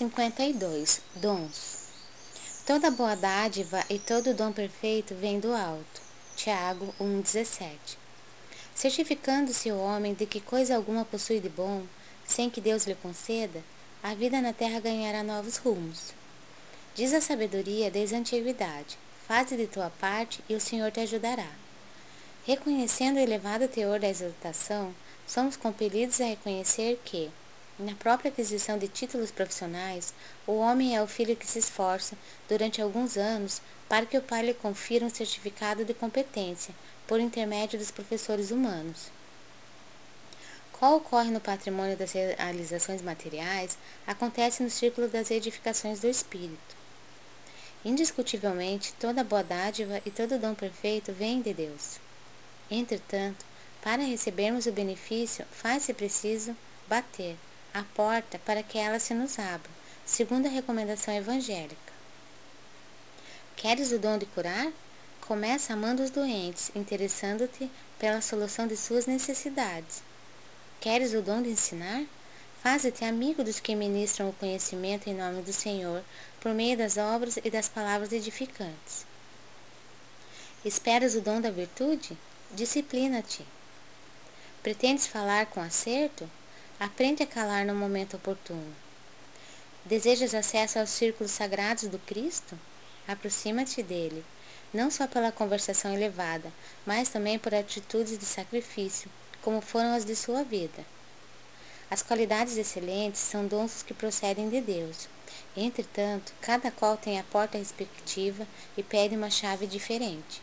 52 Dons Toda boa dádiva e todo dom perfeito vem do alto. Tiago 1,17 Certificando-se o homem de que coisa alguma possui de bom, sem que Deus lhe conceda, a vida na terra ganhará novos rumos. Diz a sabedoria desde a antiguidade: faze de tua parte e o Senhor te ajudará. Reconhecendo o elevado teor da exaltação, somos compelidos a reconhecer que, na própria aquisição de títulos profissionais, o homem é o filho que se esforça durante alguns anos para que o pai lhe confira um certificado de competência por intermédio dos professores humanos. Qual ocorre no patrimônio das realizações materiais, acontece no círculo das edificações do espírito. Indiscutivelmente, toda boa dádiva e todo dom perfeito vem de Deus. Entretanto, para recebermos o benefício, faz-se preciso bater a porta para que ela se nos abra, segundo a recomendação evangélica. Queres o dom de curar? Começa amando os doentes, interessando-te pela solução de suas necessidades. Queres o dom de ensinar? Faze-te amigo dos que ministram o conhecimento em nome do Senhor, por meio das obras e das palavras edificantes. Esperas o dom da virtude? Disciplina-te. Pretendes falar com acerto? Aprende a calar no momento oportuno. Desejas acesso aos círculos sagrados do Cristo? Aproxima-te dele, não só pela conversação elevada, mas também por atitudes de sacrifício, como foram as de sua vida. As qualidades excelentes são dons que procedem de Deus. Entretanto, cada qual tem a porta respectiva e pede uma chave diferente.